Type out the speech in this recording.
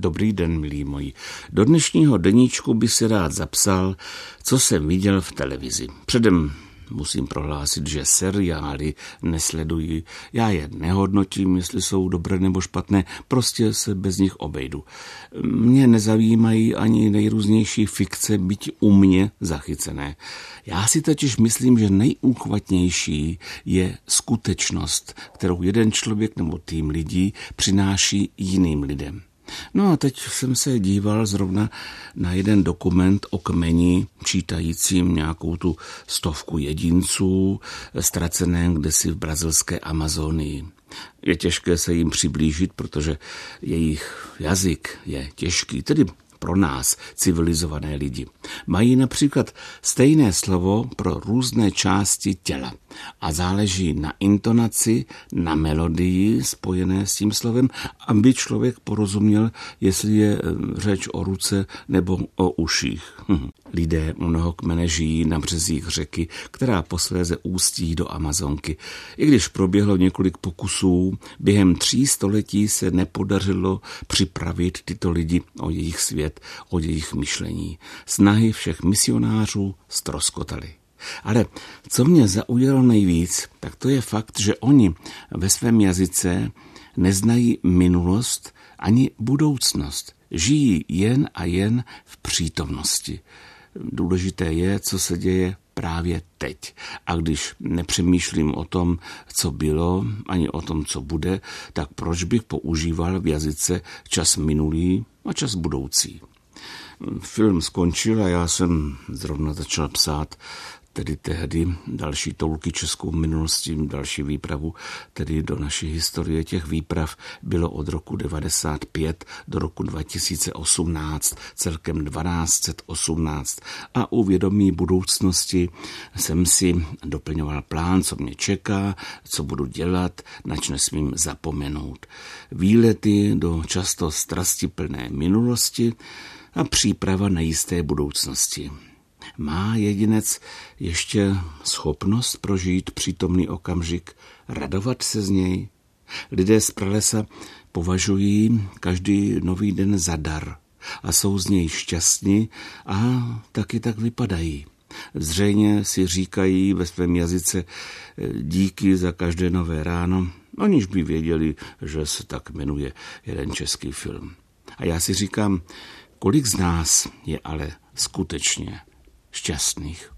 Dobrý den, milí moji. Do dnešního deníčku by si rád zapsal, co jsem viděl v televizi. Předem musím prohlásit, že seriály nesleduji. Já je nehodnotím, jestli jsou dobré nebo špatné, prostě se bez nich obejdu. Mě nezajímají ani nejrůznější fikce, byť u mě zachycené. Já si totiž myslím, že nejúchvatnější je skutečnost, kterou jeden člověk nebo tým lidí přináší jiným lidem. No a teď jsem se díval zrovna na jeden dokument o kmeni, čítajícím nějakou tu stovku jedinců, ztraceném kdesi v brazilské Amazonii. Je těžké se jim přiblížit, protože jejich jazyk je těžký, tedy pro nás, civilizované lidi. Mají například stejné slovo pro různé části těla a záleží na intonaci, na melodii spojené s tím slovem, aby člověk porozuměl, jestli je eh, řeč o ruce nebo o uších. Hm. Lidé mnoho kmene žijí na březích řeky, která posléze ústí do Amazonky. I když proběhlo několik pokusů, během tří století se nepodařilo připravit tyto lidi o jejich svět, o jejich myšlení. Snahy všech misionářů stroskotaly. Ale co mě zaujalo nejvíc, tak to je fakt, že oni ve svém jazyce neznají minulost ani budoucnost. Žijí jen a jen v přítomnosti. Důležité je, co se děje právě teď. A když nepřemýšlím o tom, co bylo, ani o tom, co bude, tak proč bych používal v jazyce čas minulý a čas budoucí? Film skončil a já jsem zrovna začal psát tedy tehdy další toulky českou minulostí, další výpravu, tedy do naší historie těch výprav bylo od roku 95 do roku 2018, celkem 1218 a u vědomí budoucnosti jsem si doplňoval plán, co mě čeká, co budu dělat, nač nesmím zapomenout. Výlety do často strastiplné minulosti a příprava na jisté budoucnosti. Má jedinec ještě schopnost prožít přítomný okamžik, radovat se z něj? Lidé z pralesa považují každý nový den za dar a jsou z něj šťastní a taky tak vypadají. Zřejmě si říkají ve svém jazyce díky za každé nové ráno, aniž by věděli, že se tak jmenuje jeden český film. A já si říkám, kolik z nás je ale skutečně Just šťastných.